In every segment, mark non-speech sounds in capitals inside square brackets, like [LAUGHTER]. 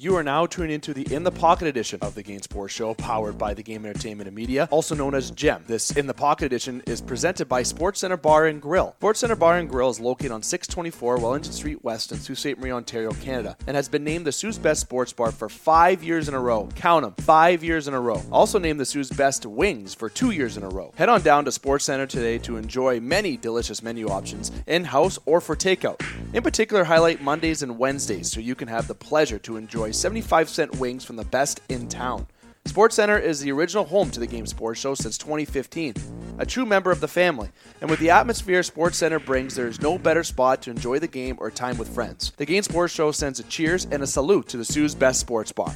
You are now tuning into the In the Pocket edition of the Game Sports Show, powered by the Game Entertainment and Media, also known as GEM. This In the Pocket edition is presented by Sports Center Bar and Grill. Sports Center Bar and Grill is located on 624 Wellington Street West in Sault Ste. Marie, Ontario, Canada, and has been named the Sault's Best Sports Bar for five years in a row. Count them, five years in a row. Also named the Sault's Best Wings for two years in a row. Head on down to Sports Center today to enjoy many delicious menu options in house or for takeout. In particular, highlight Mondays and Wednesdays so you can have the pleasure to enjoy 75 cent wings from the best in town. Sports Center is the original home to the Game Sports Show since 2015, a true member of the family. And with the atmosphere Sports Center brings, there is no better spot to enjoy the game or time with friends. The Game Sports Show sends a cheers and a salute to the Sault's Best Sports Bar.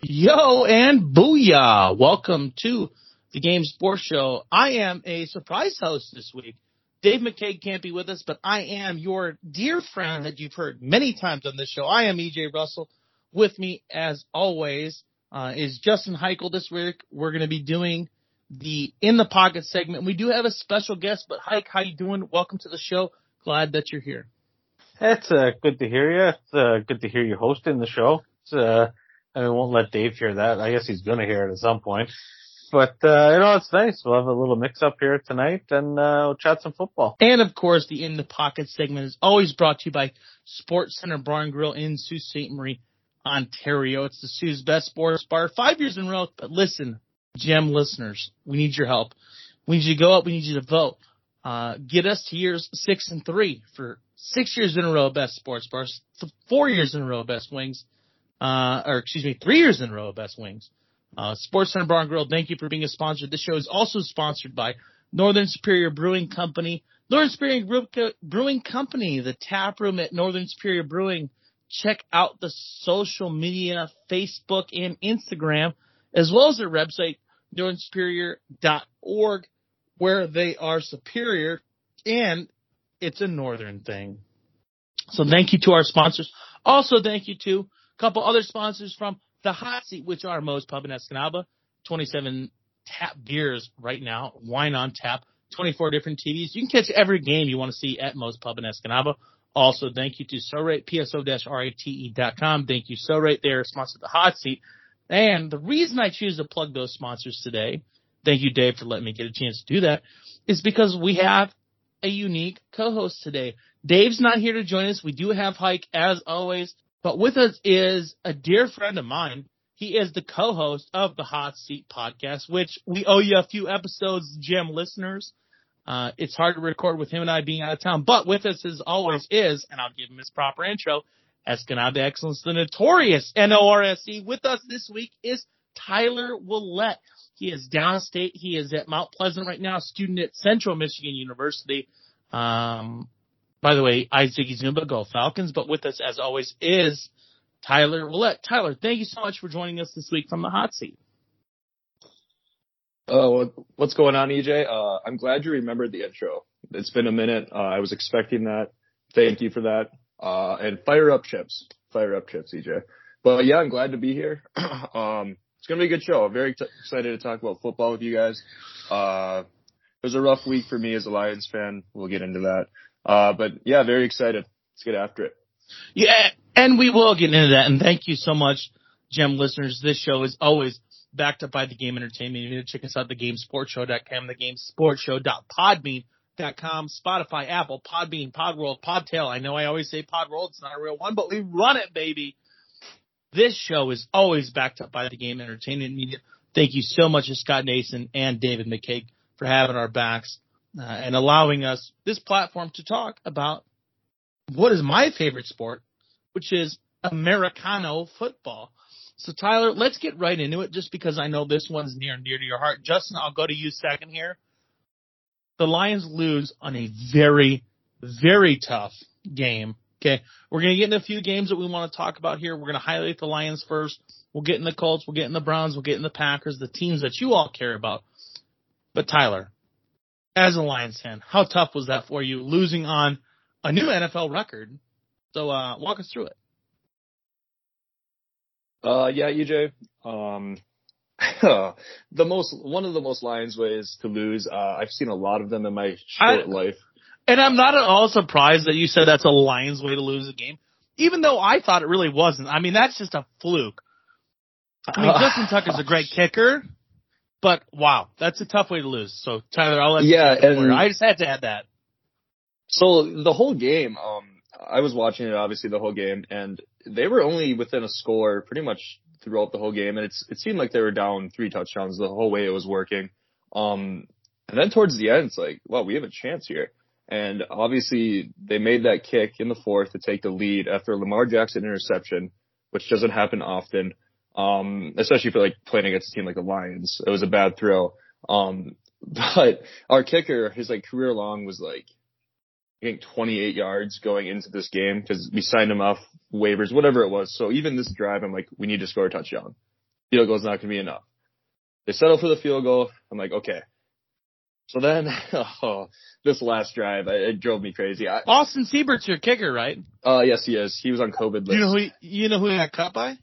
Yo and booyah! Welcome to the Game Sports Show. I am a surprise host this week. Dave McCaig can't be with us, but I am your dear friend that you've heard many times on this show. I am EJ Russell. With me, as always, uh, is Justin Heichel. This week, we're going to be doing the In the Pocket segment. We do have a special guest, but Hike, how you doing? Welcome to the show. Glad that you're here. It's uh, good to hear you. It's uh, good to hear you hosting the show. It's, uh, I won't let Dave hear that. I guess he's going to hear it at some point. But, uh, you know, it's nice. We'll have a little mix up here tonight and, uh, we'll chat some football. And of course, the In the Pocket segment is always brought to you by Sports Center Bar and Grill in Sault Ste. Marie, Ontario. It's the Sault's best sports bar, five years in a row. But listen, Gem listeners, we need your help. We need you to go up. We need you to vote. Uh, get us to years six and three for six years in a row best sports bars, four years in a row best wings, uh, or excuse me, three years in a row best wings. Uh, Sports Center Bar and Grill, thank you for being a sponsor. This show is also sponsored by Northern Superior Brewing Company. Northern Superior Brewing Company, the tap room at Northern Superior Brewing. Check out the social media, Facebook and Instagram, as well as their website, northernsuperior.org, where they are superior and it's a northern thing. So thank you to our sponsors. Also thank you to a couple other sponsors from the hot seat, which are Moe's Pub in Escanaba, 27 tap beers right now, wine on tap, 24 different TVs. You can catch every game you want to see at Moe's Pub in Escanaba. Also, thank you to SoRate, pso-rate.com. Thank you, SoRate. They're sponsor the hot seat. And the reason I choose to plug those sponsors today, thank you, Dave, for letting me get a chance to do that, is because we have a unique co-host today. Dave's not here to join us. We do have Hike, as always. But with us is a dear friend of mine. He is the co-host of the Hot Seat podcast, which we owe you a few episodes, Gem listeners. Uh, it's hard to record with him and I being out of town, but with us as always is, and I'll give him his proper intro, Escanaba Excellence, the notorious NORSE. With us this week is Tyler Willette. He is downstate. He is at Mount Pleasant right now, student at Central Michigan University. Um, by the way, Isaac Zumba, go Falcons. But with us, as always, is Tyler Willett. Tyler, thank you so much for joining us this week from the hot seat. Uh, what's going on, EJ? Uh, I'm glad you remembered the intro. It's been a minute. Uh, I was expecting that. Thank you for that. Uh, and fire up chips. Fire up chips, EJ. But yeah, I'm glad to be here. [CLEARS THROAT] um, it's going to be a good show. I'm very t- excited to talk about football with you guys. Uh, it was a rough week for me as a Lions fan. We'll get into that. Uh, but yeah, very excited. Let's get after it. Yeah, and we will get into that. And thank you so much, Gem listeners. This show is always backed up by the Game Entertainment. You need to check us out, thegamesportshow.com, thegamesportshow.podbean.com, Spotify, Apple, Podbean, Podworld, Podtail. I know I always say Podworld. It's not a real one, but we run it, baby. This show is always backed up by the Game Entertainment Media. Thank you so much to Scott Nason and David McCaig for having our backs uh, and allowing us this platform to talk about what is my favorite sport, which is Americano football. So Tyler, let's get right into it just because I know this one's near and dear to your heart. Justin, I'll go to you second here. The Lions lose on a very, very tough game. Okay. We're going to get into a few games that we want to talk about here. We're going to highlight the Lions first. We'll get in the Colts. We'll get in the Browns. We'll get in the Packers, the teams that you all care about. But Tyler, as a Lions fan, how tough was that for you losing on a new NFL record? So uh, walk us through it. Uh, yeah, EJ. Um, [LAUGHS] the most one of the most Lions ways to lose. Uh, I've seen a lot of them in my short I, life. And I'm not at all surprised that you said that's a Lions way to lose a game even though I thought it really wasn't. I mean, that's just a fluke. I mean, [LAUGHS] Justin Tucker's a great kicker, but wow, that's a tough way to lose. So Tyler, I'll let Yeah, you and- I just had to add that. So the whole game, um, I was watching it obviously the whole game, and they were only within a score pretty much throughout the whole game, and it's it seemed like they were down three touchdowns the whole way it was working. Um, and then towards the end, it's like, well, we have a chance here. And obviously, they made that kick in the fourth to take the lead after Lamar Jackson interception, which doesn't happen often, um, especially for like playing against a team like the Lions. It was a bad throw. Um, [LAUGHS] but our kicker, his like career long was like I think 28 yards going into this game because we signed him off waivers, whatever it was. So even this drive, I'm like, we need to score a touchdown. Field goal's not going to be enough. They settle for the field goal. I'm like, okay. So then, [LAUGHS] oh, this last drive, it, it drove me crazy. I, Austin Seibert's your kicker, right? uh, yes, he is. He was on COVID list. You know who he, you know who he got cut by?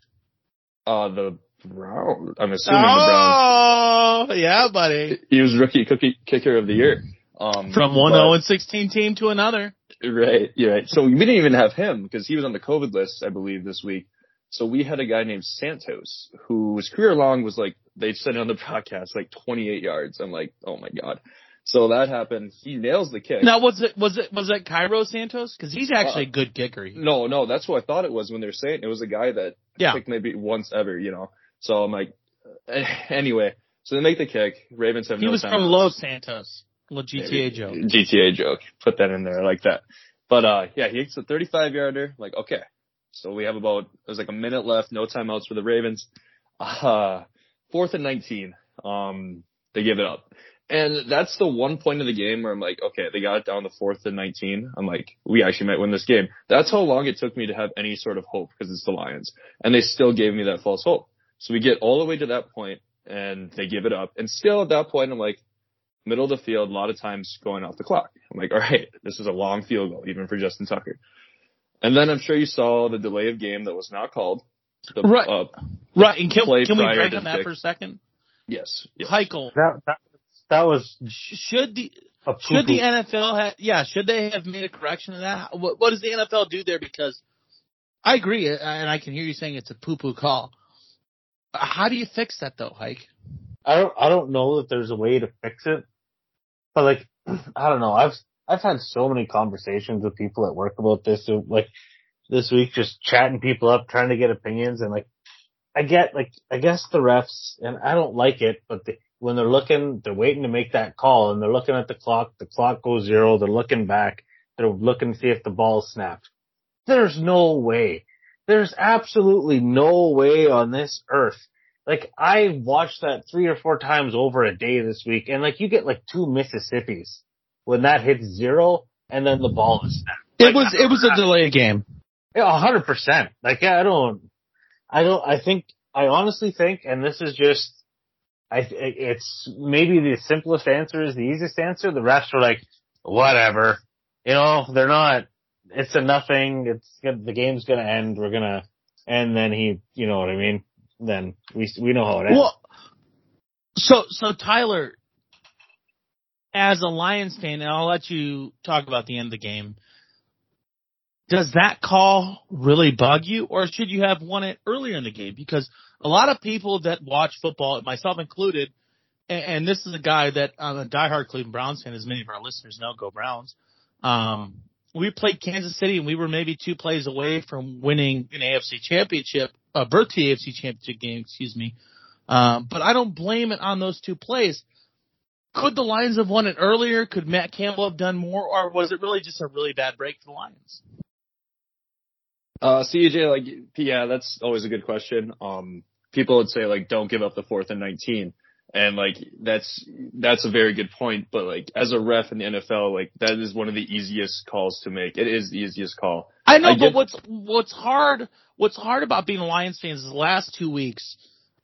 Uh, the Brown. I'm assuming the Browns. Oh, yeah, buddy. He was rookie cookie kicker of the year. Um, From one but- zero and sixteen team to another. Right, you're right. So we didn't even have him because he was on the COVID list, I believe, this week. So we had a guy named Santos whose career long was like they said it on the [LAUGHS] podcast like 28 yards. I'm like, oh my god. So that happened. He nails the kick. Now, was it was it was that Cairo Santos? Because he's actually Uh, a good kicker. No, no, that's what I thought it was when they were saying it was a guy that Yeah. kicked maybe once ever, you know. So I'm like, eh, anyway. So they make the kick. Ravens have He no was time. from Los Santos. Little GTA joke. GTA joke. Put that in there. Like that. But uh yeah, he hits a 35 yarder. Like, okay. So we have about there's like a minute left, no timeouts for the Ravens. Uh fourth and 19. Um they give it up. And that's the one point of the game where I'm like, okay, they got it down to fourth and 19. I'm like, we actually might win this game. That's how long it took me to have any sort of hope because it's the Lions. And they still gave me that false hope. So we get all the way to that point and they give it up. And still at that point, I'm like, middle of the field, a lot of times going off the clock. I'm like, all right, this is a long field goal, even for Justin Tucker. And then I'm sure you saw the delay of game that was not called. The, Right. Uh, Right, and can, can we prior break on that kick. for a second? yes. yes. Heichel, That that, that was should the a should the. NFL have yeah should they have made a correction to that? What, what does the NFL do there? Because I agree, uh, and I can hear you saying it's a poo poo call. Uh, How do you fix that though, Hike? I don't I don't know that there's a way to fix it. But like [CLEARS THROAT] I don't know. I've I've had so many conversations with people at work about this so, like this week just chatting people up, trying to get opinions and like I get like I guess the refs and I don't like it, but the, when they're looking, they're waiting to make that call and they're looking at the clock, the clock goes zero, they're looking back, they're looking to see if the ball snapped. There's no way. There's absolutely no way on this earth like I watched that three or four times over a day this week, and like you get like two Mississippis when that hits zero, and then the ball is snapped. It was it was a delayed game. Yeah, a hundred percent. Like I don't, I don't. I think I honestly think, and this is just, I it's maybe the simplest answer is the easiest answer. The refs are like, whatever, you know, they're not. It's a nothing. It's the game's gonna end. We're gonna, and then he, you know what I mean. Then we we know how it ends. Well, so so Tyler, as a Lions fan, and I'll let you talk about the end of the game. Does that call really bug you, or should you have won it earlier in the game? Because a lot of people that watch football, myself included, and, and this is a guy that I'm a diehard Cleveland Browns fan, as many of our listeners know, go Browns. Um, we played Kansas City, and we were maybe two plays away from winning an AFC championship, a to the AFC championship game, excuse me. Um, but I don't blame it on those two plays. Could the Lions have won it earlier? Could Matt Campbell have done more, or was it really just a really bad break for the Lions? Uh, CJ, like, yeah, that's always a good question. Um, people would say like, don't give up the fourth and 19. And like, that's, that's a very good point. But like, as a ref in the NFL, like, that is one of the easiest calls to make. It is the easiest call. I know, I but get- what's what's hard what's hard about being a Lions fan is the last two weeks,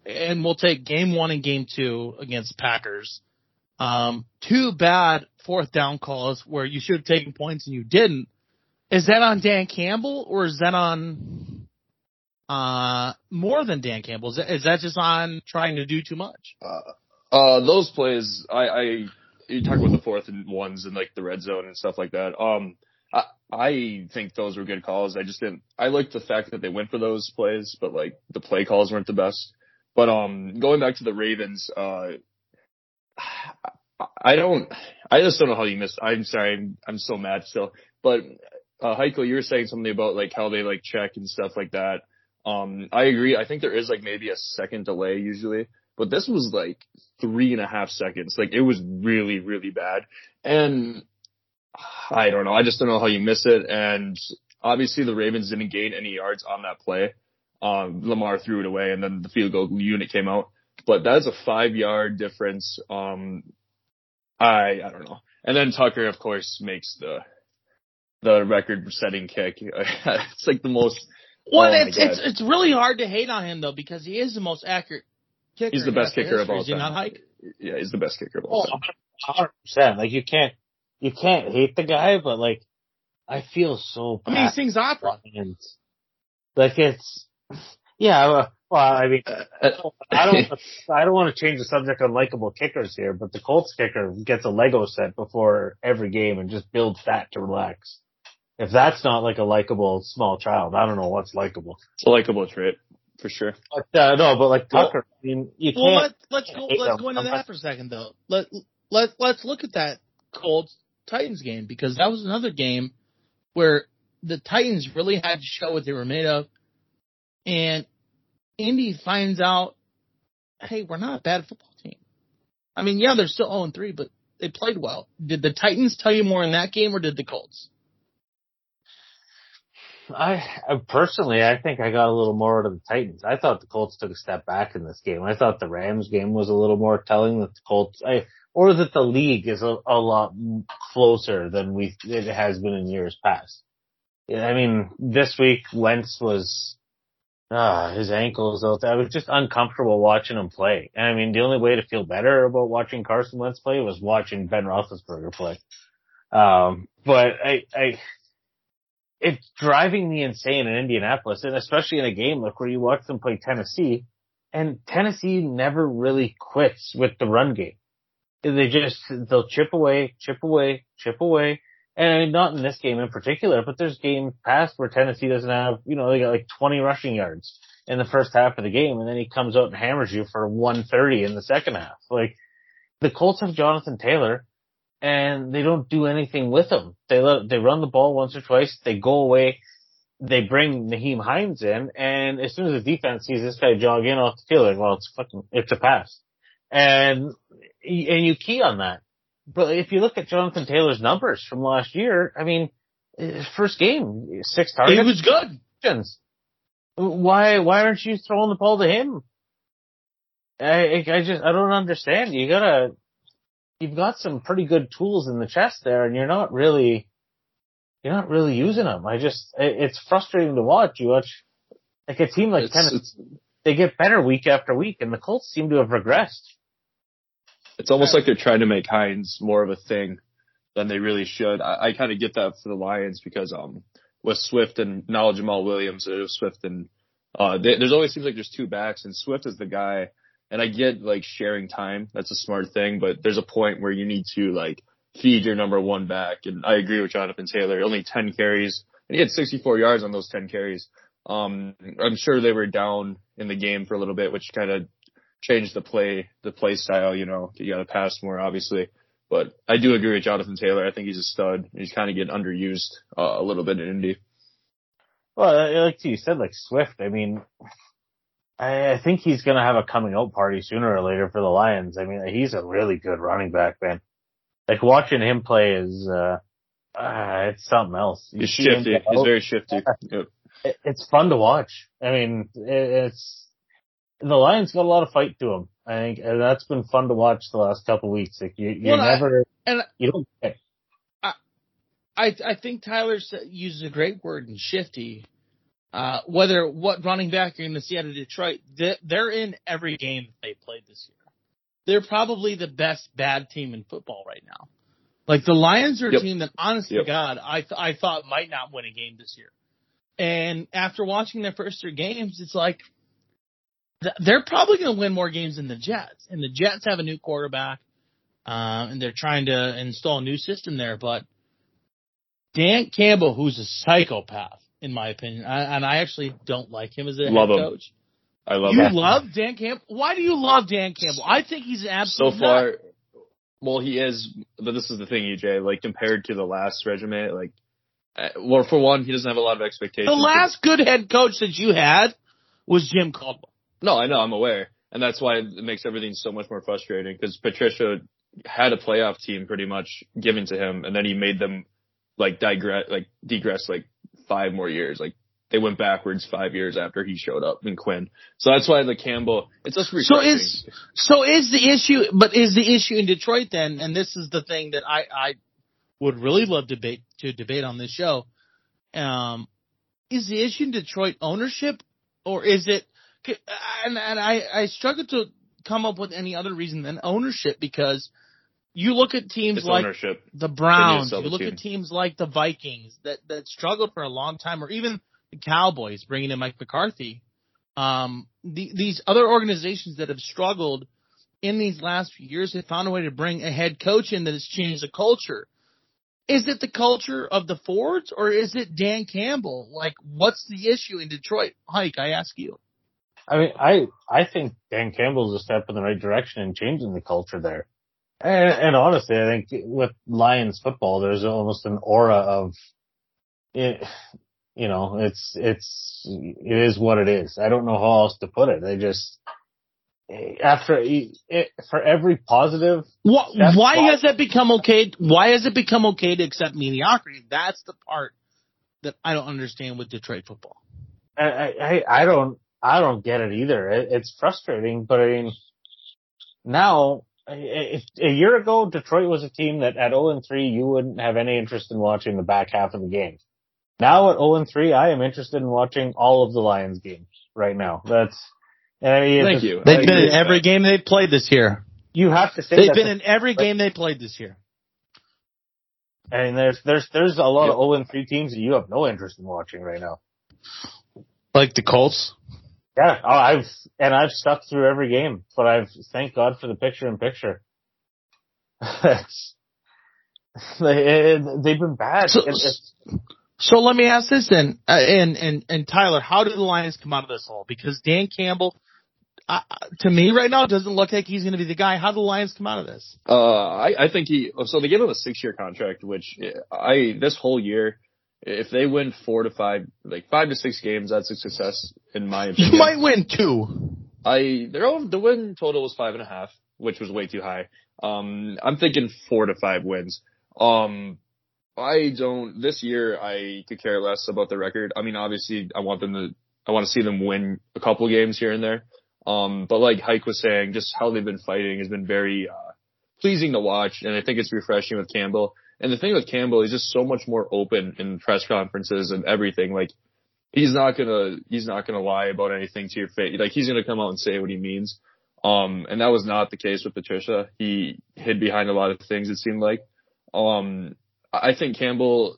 and we'll take game one and game two against Packers. Um, two bad fourth down calls where you should have taken points and you didn't. Is that on Dan Campbell or is that on uh more than Dan Campbell? Is that, is that just on trying to do too much? Uh, those plays, I, I, you talk about the fourth and ones and like the red zone and stuff like that. Um, I, I think those were good calls. I just didn't. I liked the fact that they went for those plays, but like the play calls weren't the best. But um, going back to the Ravens, uh, I don't. I just don't know how you missed. I'm sorry. I'm, I'm so mad still. But uh, Heiko, you were saying something about like how they like check and stuff like that. Um, I agree. I think there is like maybe a second delay usually, but this was like three and a half seconds. Like it was really, really bad. And I don't know. I just don't know how you miss it. And obviously the Ravens didn't gain any yards on that play. Um, Lamar threw it away and then the field goal unit came out. But that's a five yard difference. Um, I, I don't know. And then Tucker, of course, makes the, the record setting kick. [LAUGHS] it's like the most. Well, oh it's, it's, it's really hard to hate on him though because he is the most accurate kicker. He's the best kicker of all Is he time. not, Hike? Yeah, he's the best kicker of all Oh, time. hundred percent. Like you can't, you can't hate the guy, but like, I feel so I mean, he bad. sings opera. And like it's, yeah. Well, well, I mean, Uh, I don't, [LAUGHS] I don't want to change the subject on likable kickers here, but the Colts kicker gets a Lego set before every game and just builds that to relax. If that's not like a likable small child, I don't know what's likable. It's a likable trait for sure. But uh, no, but like Well- Tucker, I mean, you can't. let, let's go. Let's him. go into that for a second, though. Let let let's look at that Colts Titans game because that was another game where the Titans really had to show what they were made of, and Indy finds out, hey, we're not a bad football team. I mean, yeah, they're still 0 3, but they played well. Did the Titans tell you more in that game, or did the Colts? I, I personally, I think I got a little more out of the Titans. I thought the Colts took a step back in this game. I thought the Rams game was a little more telling that the Colts, I, or that the league is a, a lot closer than we it has been in years past. I mean, this week Wentz was, ah, his ankles out. I was just uncomfortable watching him play. And I mean, the only way to feel better about watching Carson Wentz play was watching Ben Roethlisberger play. Um, but I, I, it's driving me insane in Indianapolis, and especially in a game like where you watch them play Tennessee, and Tennessee never really quits with the run game. They just they'll chip away, chip away, chip away, and I mean, not in this game in particular, but there's games past where Tennessee doesn't have, you know, they got like 20 rushing yards in the first half of the game, and then he comes out and hammers you for 130 in the second half. Like the Colts have Jonathan Taylor, and they don't do anything with him. They let, they run the ball once or twice, they go away, they bring Nyheim Hines in, and as soon as the defense sees this guy jog in off the field, like, well, it's fucking, it's a pass. And, and you key on that. But if you look at Jonathan Taylor's numbers from last year, I mean, his first game, six targets. He was good. Why why aren't you throwing the ball to him? I I just I don't understand. You gotta you've got some pretty good tools in the chest there, and you're not really you're not really using them. I just it, it's frustrating to watch. You watch like a team like It's, Tennessee, it's, they get better week after week, and the Colts seem to have regressed. it's almost like they're trying to make Hines more of a thing than they really should. I, I kind of get that for the Lions because um with Swift and now Jamaal Williams, it was Swift and uh they, there's always seems like there's two backs and Swift is the guy. And I get like sharing time. That's a smart thing, but there's a point where you need to like feed your number one back. And I agree with Jonathan Taylor. Only 10 carries and he had 64 yards on those 10 carries. Um, I'm sure they were down in the game for a little bit, which kind of changed the play, the play style. You know, you got to pass more, obviously. But I do agree with Jonathan Taylor. I think he's a stud. He's kind of getting underused uh, a little bit in Indy. Well, like you said, like Swift. I mean, I, I think he's gonna have a coming out party sooner or later for the Lions. I mean, he's a really good running back, man. Like watching him play is, uh, uh it's something else. You He's shifty. He's very shifty. Yep. it- it's fun to watch. I mean, it, it's the Lions got a lot of fight to them. I think and that's been fun to watch the last couple of weeks. Like you, you Well, I- never, and you don't get I I think Tyler sa- uses a great word in shifty. Uh, whether what running back you're going to see out of Detroit, they- they're in every game that they played this year. They're probably the best bad team in football right now. Like the Lions are a Yep. team that, honest Yep. to God, I th- I thought might not win a game this year. And after watching their first three games, it's like th- they're probably going to win more games than the Jets. And the Jets have a new quarterback, uh, and they're trying to install a new system there, but Dan Campbell, who's a psychopath, in my opinion, I, and I actually don't like him as a Love head him. coach. I love you him. love Dan Campbell? Why do you love Dan Campbell? I think he's an so far. nut. Well, he is, but this is the thing, EJ. Like compared to the last regiment, like, uh, well, for one, he doesn't have a lot of expectations. The last good head coach that you had was Jim Caldwell. No, I know, I'm aware, and that's why it makes everything so much more frustrating. Because Patricia had a playoff team pretty much given to him, and then he made them like digress, like digress, like five more years. Like they went backwards five years after he showed up in Quinn. So that's why the Campbell. It's just So is so is the issue, but is the issue in Detroit then? And this is the thing that I I would really love to debate to debate on this show. Um, is the issue in Detroit ownership, or is it? And and I I struggle to come up with any other reason than ownership because you look at teams it's like ownership. the Browns, sell you look team. at teams like the Vikings that that struggled for a long time, or even the Cowboys bringing in Mike McCarthy. Um, the, these other organizations that have struggled in these last few years have found a way to bring a head coach in that has changed the culture. Is it the culture of the Fords or is it Dan Campbell? Like, what's the issue in Detroit? Hike, I ask you. I mean, I I think Dan Campbell's a step in the right direction in changing the culture there. And, and honestly, I think with Lions football, there's almost an aura of it. You know, it's it's it is what it is. I don't know how else to put it. They just after it, for every positive, Why, why why- has that become okay? Why has it become okay to accept mediocrity? That's the part that I don't understand with Detroit football. I I, I don't I don't get it either. It, it's frustrating, but I mean, now if a year ago Detroit was a team that at 0 and 3 you wouldn't have any interest in watching the back half of the game. Now at 0 and 3, I am interested in watching all of the Lions games right now. That's I mean, Thank it's- you. They've agree been in every that. game they've played this year. You have to say They've that been in every game they played this year. and there's there's there's a lot of 0 and 3 teams that you have no interest in watching right now. Like the Colts. Yeah, oh, I've and I've stuck through every game, but I've thank God for the picture in picture. [LAUGHS] It's- they, they've been bad. So- It- it's- So let me ask this then, uh, and and and Tyler, how did the Lions come out of this hole? Because Dan Campbell, uh, to me right now, doesn't look like he's going to be the guy. How did the Lions come out of this? Uh, I, I think he. So they gave him a six-year contract, which I this whole year, if they win four to five, like five to six games, that's a success in my [LAUGHS] opinion. You might win two. I their own the win total was five and a half, which was way too high. Um, I'm thinking four to five wins. Um, I don't this year. I could care less about the record. I mean, obviously, I want them to. I want to see them win a couple games here and there. Um, but like Hike was saying, just how they've been fighting has been very uh, pleasing to watch, and I think it's refreshing with Campbell. And the thing with Campbell, he's just so much more open in press conferences and everything. Like he's not gonna he's not gonna lie about anything to your face. Like he's gonna come out and say what he means. Um, and that was not the case with Patricia. He hid behind a lot of things. It seemed like. Um, I think Campbell.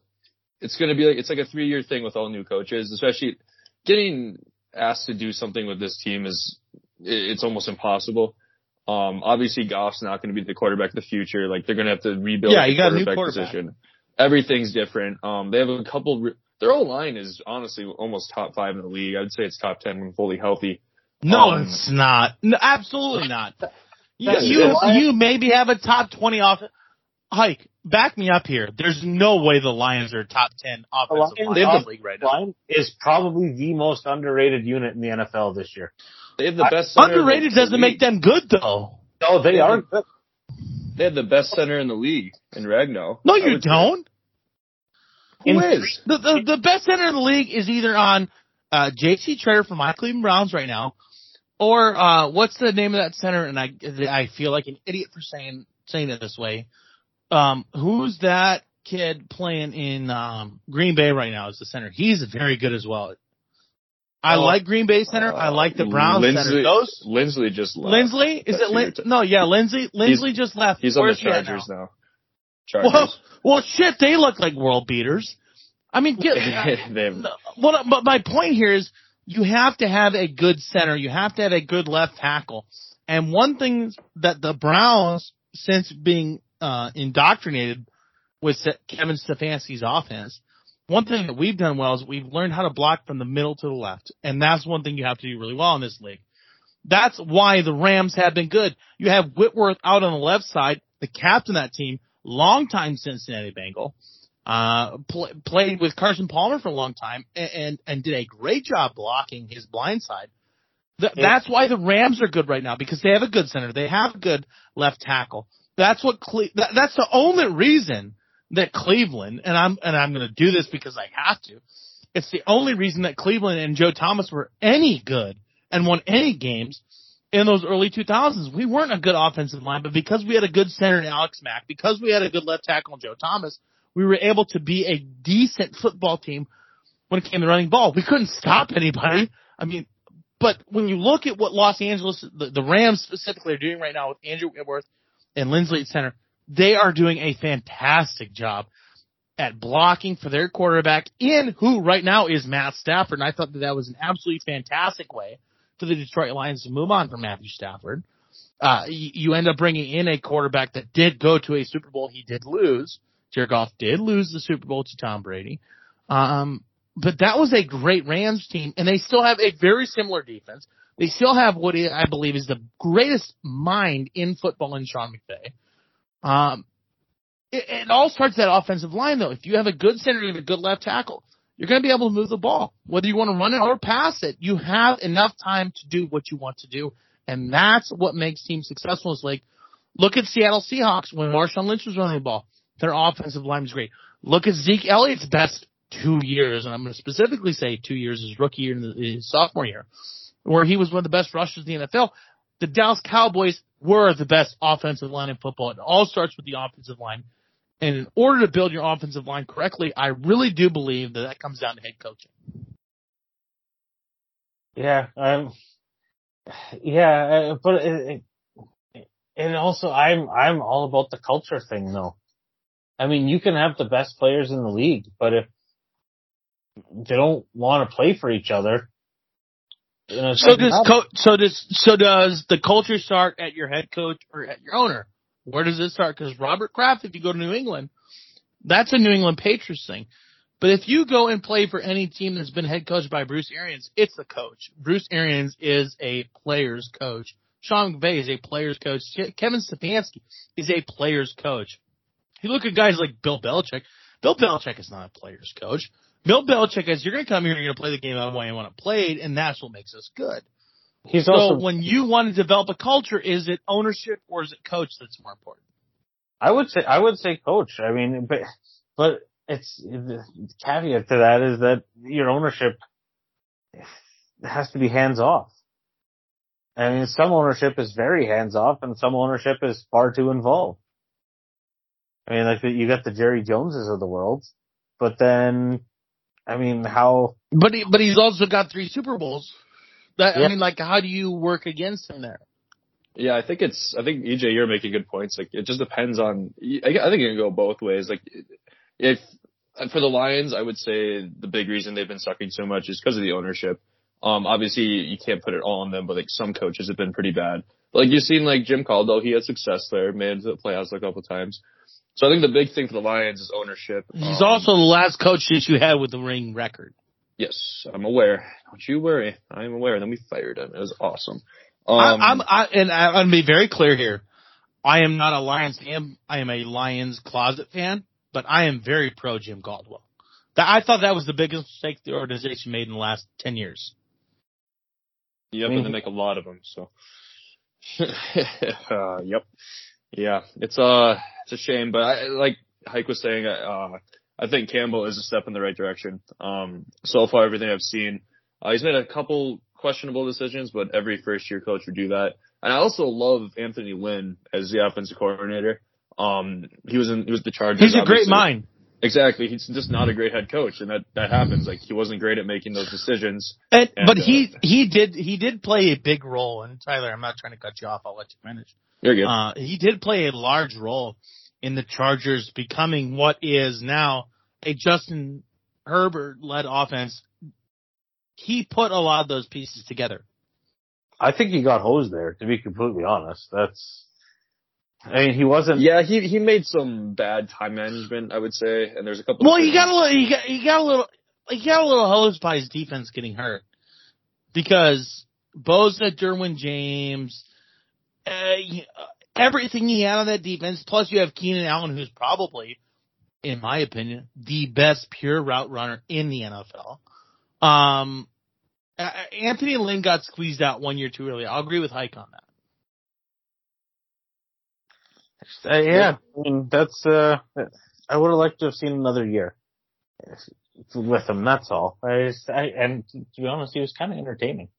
It's gonna be like it's like a three year thing with all new coaches, especially getting asked to do something with this team is it's almost impossible. Um, obviously Goff's not going to be the quarterback of the future. Like they're going to have to rebuild Yeah, the you got a new quarterback quarterback. position. Everything's different. Um, they have a couple. Re- their whole line is honestly almost top five in the league. I'd say it's top ten when fully healthy. No, Um, it's not. No, absolutely not. You That's- you, you maybe have a top twenty off. Hike, back me up here. There's no way the Lions are top ten offensive Lions line in the league right now. line is probably the most underrated unit in the NFL this year. They have the I- best. center Underrated the doesn't make them good though. No, they Yeah, are they- good. They have the best center in the league in Ragnow. No, you don't. Who In- is? The, the the best center in the league is either on uh, J.C. Tretter from my Cleveland Browns right now, or uh, what's the name of that center? And I I feel like an idiot for saying saying it this way. Um, who's that kid playing in um, Green Bay right now as the center? He's very good as well. I Oh. like Green Bay center. I like the Browns center. Linsley, Those Linsley just left. Linsley is That's it? Lin- no, yeah, Linsley. Linsley just left. He's on the Where's he at Chargers now? now. Chargers. Well, well, shit, they look like world beaters. I mean, get, [LAUGHS] [LAUGHS] Well, but my point here is you have to have a good center. You have to have a good left tackle. And one thing that the Browns, since being uh, indoctrinated with Kevin Stefanski's offense, one thing that we've done well is we've learned how to block from the middle to the left. And that's one thing you have to do really well in this league. That's why the Rams have been good. You have Whitworth out on the left side, the captain of that team, longtime Cincinnati Bengal, uh, pl- played with Carson Palmer for a long time and, and, and did a great job blocking his blind side. Th- that's why the Rams are good right now because they have a good center. They have a good left tackle. That's what Cle- that, that's the only reason that Cleveland and I'm and I'm going to do this because I have to. It's the only reason that Cleveland and Joe Thomas were any good and won any games in those early 2000s. We weren't a good offensive line, but because we had a good center in Alex Mack, because we had a good left tackle in Joe Thomas, we were able to be a decent football team when it came to running ball. We couldn't stop anybody. I mean, but when you look at what Los Angeles, the, the Rams specifically are doing right now with Andrew Whitworth and Linsley at center, they are doing a fantastic job at blocking for their quarterback in who right now is Matt Stafford. And I thought that that was an absolutely fantastic way for the Detroit Lions to move on from Matthew Stafford. Uh, you, end up bringing in a quarterback that did go to a Super Bowl. He did lose. Jared Goff did lose the Super Bowl to Tom Brady. Um, but that was a great Rams team, and they still have a very similar defense. They still have what I believe is the greatest mind in football in Sean McVay. Um, it, it all starts that offensive line though. If you have a good center and a good left tackle, you're going to be able to move the ball. Whether you want to run it or pass it, you have enough time to do what you want to do. And that's what makes teams successful. Is like, look at Seattle Seahawks when Marshawn Lynch was running the ball. Their offensive line was great. Look at Zeke Elliott's best two years, and I'm going to specifically say two years, his rookie year and his sophomore year, where he was one of the best rushers in the NFL. The Dallas Cowboys were the best offensive line in football. It all starts with the offensive line. And in order to build your offensive line correctly, I really do believe that that comes down to head coaching. Yeah, um, yeah, uh, but it, it, and also I'm I'm all about the culture thing though. I mean, you can have the best players in the league, but if they don't want to play for each other, so does co- so does so does the culture start at your head coach or at your owner? Where does it start? Because Robert Kraft, if you go to New England, that's a New England Patriots thing. But if you go and play for any team that's been head coached by Bruce Arians, it's the coach. Bruce Arians is a player's coach. Sean McVay is a player's coach. Kevin Stefanski is a player's coach. You look at guys like Bill Belichick. Bill Belichick is not a player's coach. Bill Belichick is you're going to come here, you're going to play the game the way you want to play it, and that's what makes us good. He's so also, when you want to develop a culture, is it ownership or is it coach that's more important? I would say I would say coach. I mean, but but it's the caveat to that is that your ownership has to be hands off. I mean, some ownership is very hands off, and some ownership is far too involved. I mean, like you got the Jerry Joneses of the world, but then, I mean, how? But he, but he's also got three Super Bowls. That, yeah. I mean, like, how do you work against him there? Yeah, I think it's. I think EJ, you're making good points. Like, it just depends on. I, I think it can go both ways. Like, if for the Lions, I would say the big reason they've been sucking so much is because of the ownership. Um, obviously you can't put it all on them, but like some coaches have been pretty bad. But, like you've seen like Jim Caldwell, he had success there, made the playoffs a couple times. So I think the big thing for the Lions is ownership. He's um, also the last coach that you had with the ring record. Yes, I'm aware. Don't you worry. I'm aware. And then we fired him. It was awesome. Um, I, I'm, I, and I'm going to be very clear here. I am not a Lions fan. I am a Lions closet fan, but I am very pro Jim Caldwell. That, I thought that was the biggest mistake the organization made in the last 10 years. Yep, and they make a lot of them, so. [LAUGHS] uh, yep. Yeah, it's uh it's a shame, but I, like Hike was saying, uh, I think Campbell is a step in the right direction. Um, so far, everything I've seen, uh, he's made a couple questionable decisions, but every first year coach would do that. And I also love Anthony Lynn as the offensive coordinator. Um, he was in, he was the Chargers. He's a great mind. Exactly. He's just not a great head coach and that, that happens. Like he wasn't great at making those decisions. And, and but uh, he, he did, he did play a big role. And Tyler, I'm not trying to cut you off. I'll let you finish. You're good. Uh, he did play a large role in the Chargers becoming what is now a Justin Herbert led offense. He put a lot of those pieces together. I think he got hosed there, to be completely honest. That's, I mean, he wasn't. Yeah, he he made some bad time management, I would say, and there's a couple. Well, of he got a little, he got, he got a little, he got a little hosed by his defense getting hurt because Bosa, Derwin James, uh, uh, everything he had on that defense. Plus, you have Keenan Allen, who's probably, in my opinion, the best pure route runner in the NFL. Um, Anthony Lynn got squeezed out one year too early. I'll agree with Hike on that. Uh, yeah, I mean, that's. Uh, I would have liked to have seen another year with him. That's all. I, I and to be honest, he was kind of entertaining.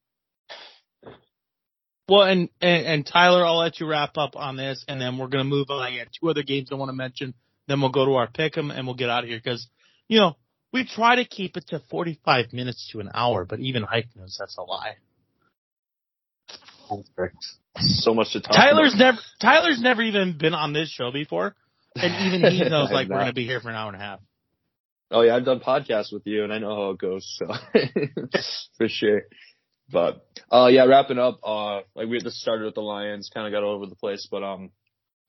Well, and, and and Tyler, I'll let you wrap up on this, and then we're gonna move on. I got two other games I want to mention. Then we'll go to our pick 'em and we'll get out of here because you know we try to keep it to forty five minutes to an hour, but even Hike knows that's a lie. so much to talk. Tyler's about. never Tyler's never even been on this show before, and even he [LAUGHS] knows like we're gonna be here for an hour and a half. Oh yeah, I've done podcasts with you, and I know how it goes. So [LAUGHS] for sure. But uh, yeah, wrapping up. Uh, like we just started with the Lions, kind of got all over the place, but um,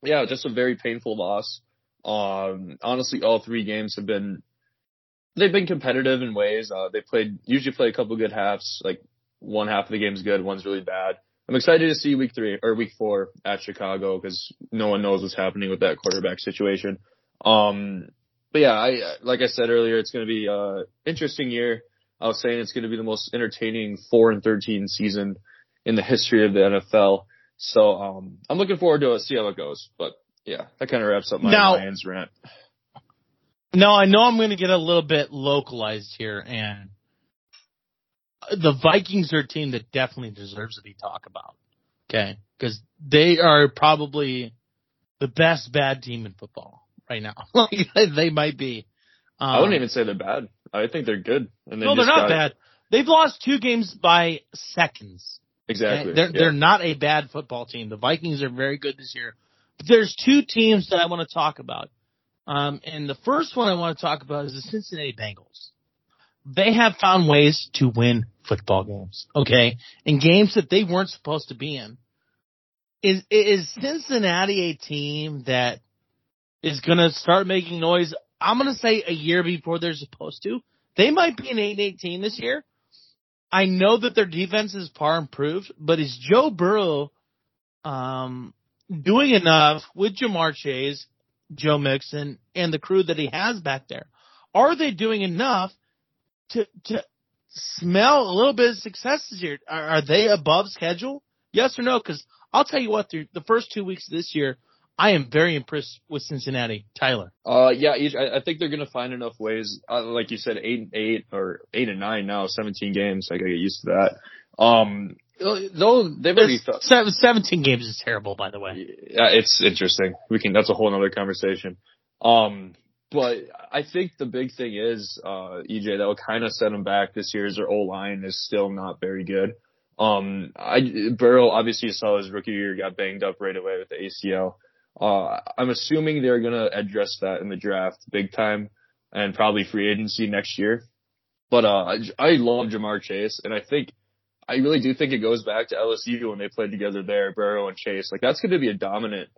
yeah, just a very painful loss. Um, honestly, all three games have been they've been competitive in ways. Uh, they played usually play a couple good halves. Like one half of the game's good, one's really bad. I'm excited to see week three or week four at Chicago because no one knows what's happening with that quarterback situation. Um, but yeah, I like I said earlier, it's going to be a interesting year. I was saying it's going to be the most entertaining four and thirteen season in the history of the NFL. So um, I'm looking forward to it. See how it goes. But yeah, that kind of wraps up my Now- Lions rant. Now I know I'm going to get a little bit localized here, and the Vikings are a team that definitely deserves to be talked about. Okay, because they are probably the best bad team in football right now. [LAUGHS] Like, they might be. Um, I wouldn't even say they're bad. I think they're good. And they no, they're not bad. They've lost two games by seconds. Exactly. They're yeah. they're not a bad football team. The Vikings are very good this year. But there's two teams that I want to talk about. Um, and the first one I want to talk about is the Cincinnati Bengals. They have found ways to win football games, okay? In games that they weren't supposed to be in. Is is Cincinnati a team that is going to start making noise? I'm going to say a year before they're supposed to. They might be an 8-8 team this year. I know that their defense is far improved, but is Joe Burrow um, doing enough with Ja'Marr Chase, Joe Mixon, and the crew that he has back there? Are they doing enough to to smell a little bit of success this year? Are, are they above schedule? Yes or no? Because I'll tell you what, the first two weeks of this year, I am very impressed with Cincinnati. Tyler. Uh, yeah, each, I, I think they're gonna find enough ways. Uh, like you said, eight and eight or eight and nine now, seventeen games. I gotta get used to that. Um, though they've already. 17 games is terrible, by the way. Yeah, it's interesting. We can. That's a whole other conversation. Um, but I think the big thing is, uh, EJ, that will kind of set them back this year. Is their O line is still not very good. Um, I Burrow obviously you saw his rookie year got banged up right away with the ACL. Uh, I'm assuming they're gonna address that in the draft big time and probably free agency next year. But uh, I, I love Ja'Marr Chase, and I think I really do think it goes back to LSU when they played together there, Burrow and Chase. Like that's going to be a dominant.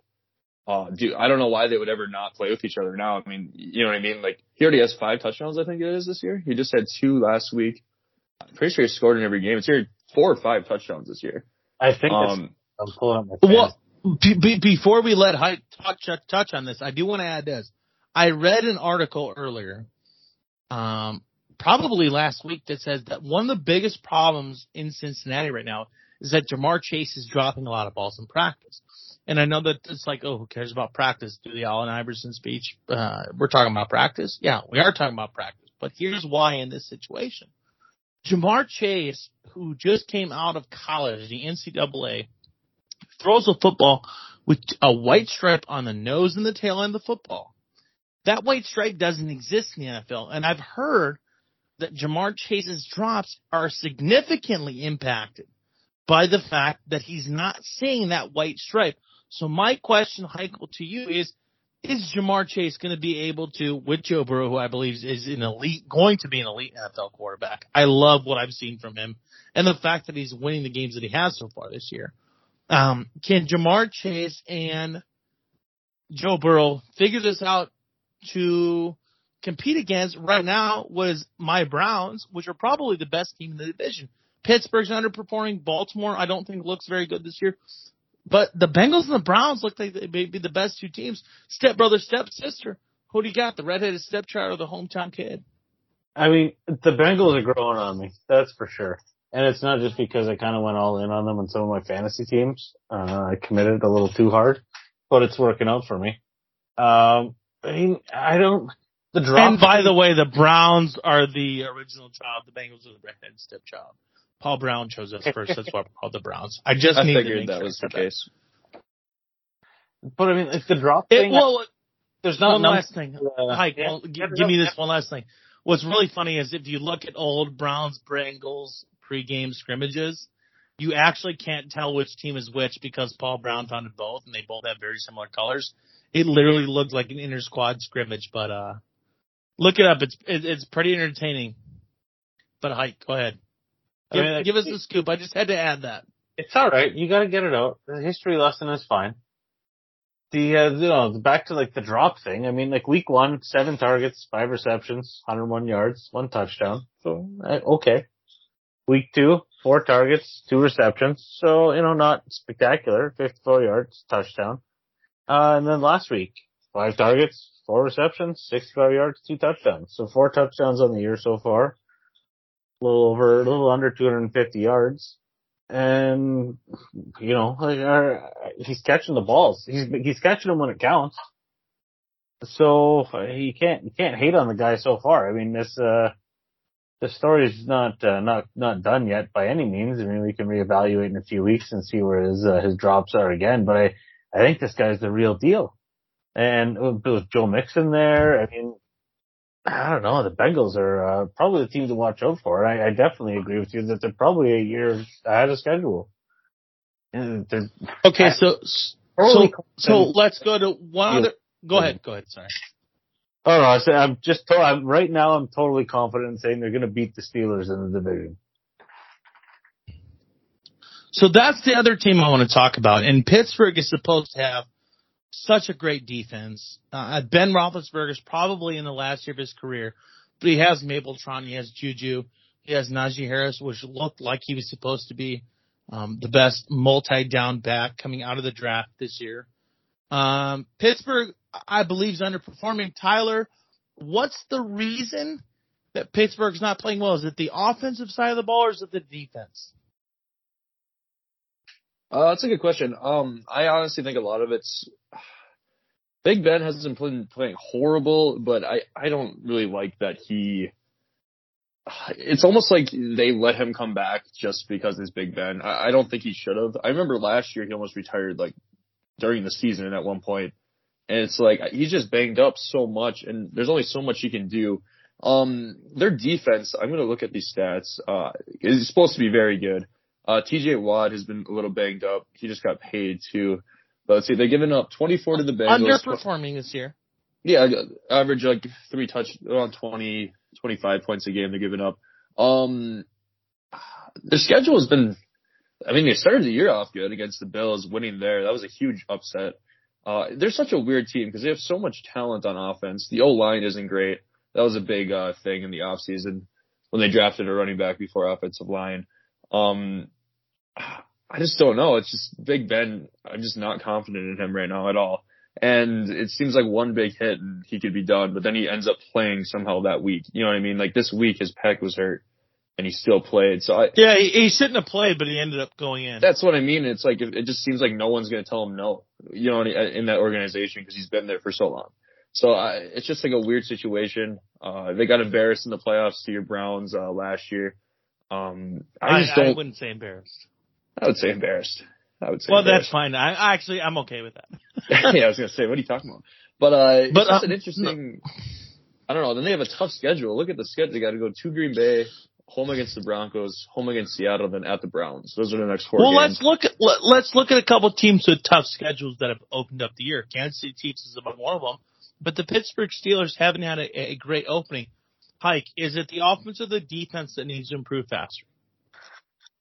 Uh, dude, I don't know why they would ever not play with each other now. I mean, you know what I mean? Like he already has five touchdowns, I think it is this year. He just had two last week. I'm pretty sure he scored in every game. It's here four or five touchdowns this year. I think Um, I'm pulling up my. Well, be, be, before we let Hype touch, touch on this, I do want to add this. I read an article earlier, um, probably last week, that says that one of the biggest problems in Cincinnati right now is that Ja'Marr Chase is dropping a lot of balls in practice. And I know that it's like, oh, who cares about practice? Do the Allen Iverson speech. Uh, we're talking about practice. Yeah, we are talking about practice. But here's why in this situation. Ja'Marr Chase, who just came out of college, the NCAA, throws a football with a white stripe on the nose and the tail end of the football. That white stripe doesn't exist in the NFL. And I've heard that Ja'Marr Chase's drops are significantly impacted by the fact that he's not seeing that white stripe. So my question, Heichel, to you is, is Ja'Marr Chase going to be able to, with Joe Burrow, who I believe is an elite, going to be an elite NFL quarterback? I love what I've seen from him and the fact that he's winning the games that he has so far this year. Um, can Ja'Marr Chase and Joe Burrow figure this out to compete against right now was my Browns, which are probably the best team in the division. Pittsburgh's underperforming. Baltimore, I don't think looks very good this year. But the Bengals and the Browns look like they may be the best two teams. Step brother, step sister. Who do you got? The redheaded stepchild or the hometown kid? I mean, the Bengals are growing on me. That's for sure. And it's not just because I kind of went all in on them on some of my fantasy teams. Uh, I committed a little too hard, but it's working out for me. Um, I mean, I don't, the drop. And by the way, the Browns are the original child. The Bengals are the redheaded stepchild. Paul Brown chose us first. That's why we're called the Browns. I just I needed to figured make that sure was the I case. but I mean, it's the drop It, thing. well, there's not one num- last thing. uh, Mike, yeah, well, gi- get it give me this one last thing. What's really funny is if you look at old Browns Bengals pregame scrimmages, you actually can't tell which team is which because Paul Brown founded both and they both have very similar colors. It literally looked like an inter squad scrimmage, but uh, look it up. It's it, it's pretty entertaining. But Hike, go ahead. I Give, mean, give us the scoop. I just had to add that. It's all right. You got to get it out. The history lesson is fine. The uh, you know back to like the drop thing. I mean, like week one, seven targets, five receptions, 101 yards, one touchdown. So uh, okay. Week two, four targets, two receptions. So you know not spectacular, 54 yards, touchdown. Uh, and then last week, five targets, four receptions, 65 yards, two touchdowns. So four touchdowns on the year so far. A little over, a little under 250 yards and you know, he's catching the balls. He's he's catching them when it counts. So you can't you can't hate on the guy so far. I mean, this uh, the story's not uh, not not done yet by any means. I mean, we can reevaluate in a few weeks and see where his uh, his drops are again. But I I think this guy's the real deal. And with with Joe Mixon there, I mean, I don't know. The Bengals are uh, probably the team to watch out for. I, I definitely agree with you that they're probably a year ahead of schedule. They're Okay, so so so let's go to one other. Go ahead. Go ahead. Sorry. Oh no, I I'm just to- I'm, right now. I'm totally confident in saying they're going to beat the Steelers in the division. So that's the other team I want to talk about. And Pittsburgh is supposed to have such a great defense. Uh, ben Roethlisberger is probably in the last year of his career, but he has Mapletron, he has Juju, he has Najee Harris, which looked like he was supposed to be um, the best multi-down back coming out of the draft this year. Um, Pittsburgh, I believe, is underperforming. Tyler, what's the reason that Pittsburgh's not playing well? Is it the offensive side of the ball or is it the defense? Uh, that's a good question. Um, I honestly think a lot of it's [SIGHS] Big Ben hasn't been playing horrible, but I I don't really like that he. [SIGHS] It's almost like they let him come back just because it's Big Ben. I, I don't think he should have. I remember last year he almost retired like during the season at one point, and it's like he's just banged up so much, and there's only so much he can do. Um, their defense, I'm gonna look at these stats. Uh, is supposed to be very good. Uh, TJ Watt has been a little banged up. He just got paid too. But let's see, they've given up 24 to the Bengals. Underperforming this year. Yeah, average like three touch, around 20, 25 points a game they're giving up. Um, their schedule has been, I mean, they started the year off good against the Bills, winning there. That was a huge upset. Uh, they're such a weird team because they have so much talent on offense. The O line isn't great. That was a big, uh, thing in the offseason when they drafted a running back before offensive line. Um, I just don't know. It's just Big Ben. I'm just not confident in him right now at all. And it seems like one big hit and he could be done, but then he ends up playing somehow that week. You know what I mean? Like this week his pec was hurt and he still played. So I, Yeah, he, he shouldn't have played, but he ended up going in. that's what I mean. It's like, it just seems like no one's going to tell him no, you know, in, in that organization because he's been there for so long. So I, it's just like a weird situation. Uh, they got embarrassed in the playoffs to your Browns, uh, last year. Um, I I, just I don't, wouldn't say embarrassed. I would say embarrassed. I would say Well, that's fine. I, I actually I'm okay with that. [LAUGHS] yeah, I was gonna say, what are you talking about? But uh, it's But, just uh, an interesting. I don't know. Then they have a tough schedule. Look at the schedule. They got to go to Green Bay, home against the Broncos, home against Seattle, then at the Browns. Those are the next four well, games. let's look at let, let's look at a couple teams with tough schedules that have opened up the year. Kansas City Chiefs is among one of them, but the Pittsburgh Steelers haven't had a, a great opening. Hike, is it the offense or the defense that needs to improve faster?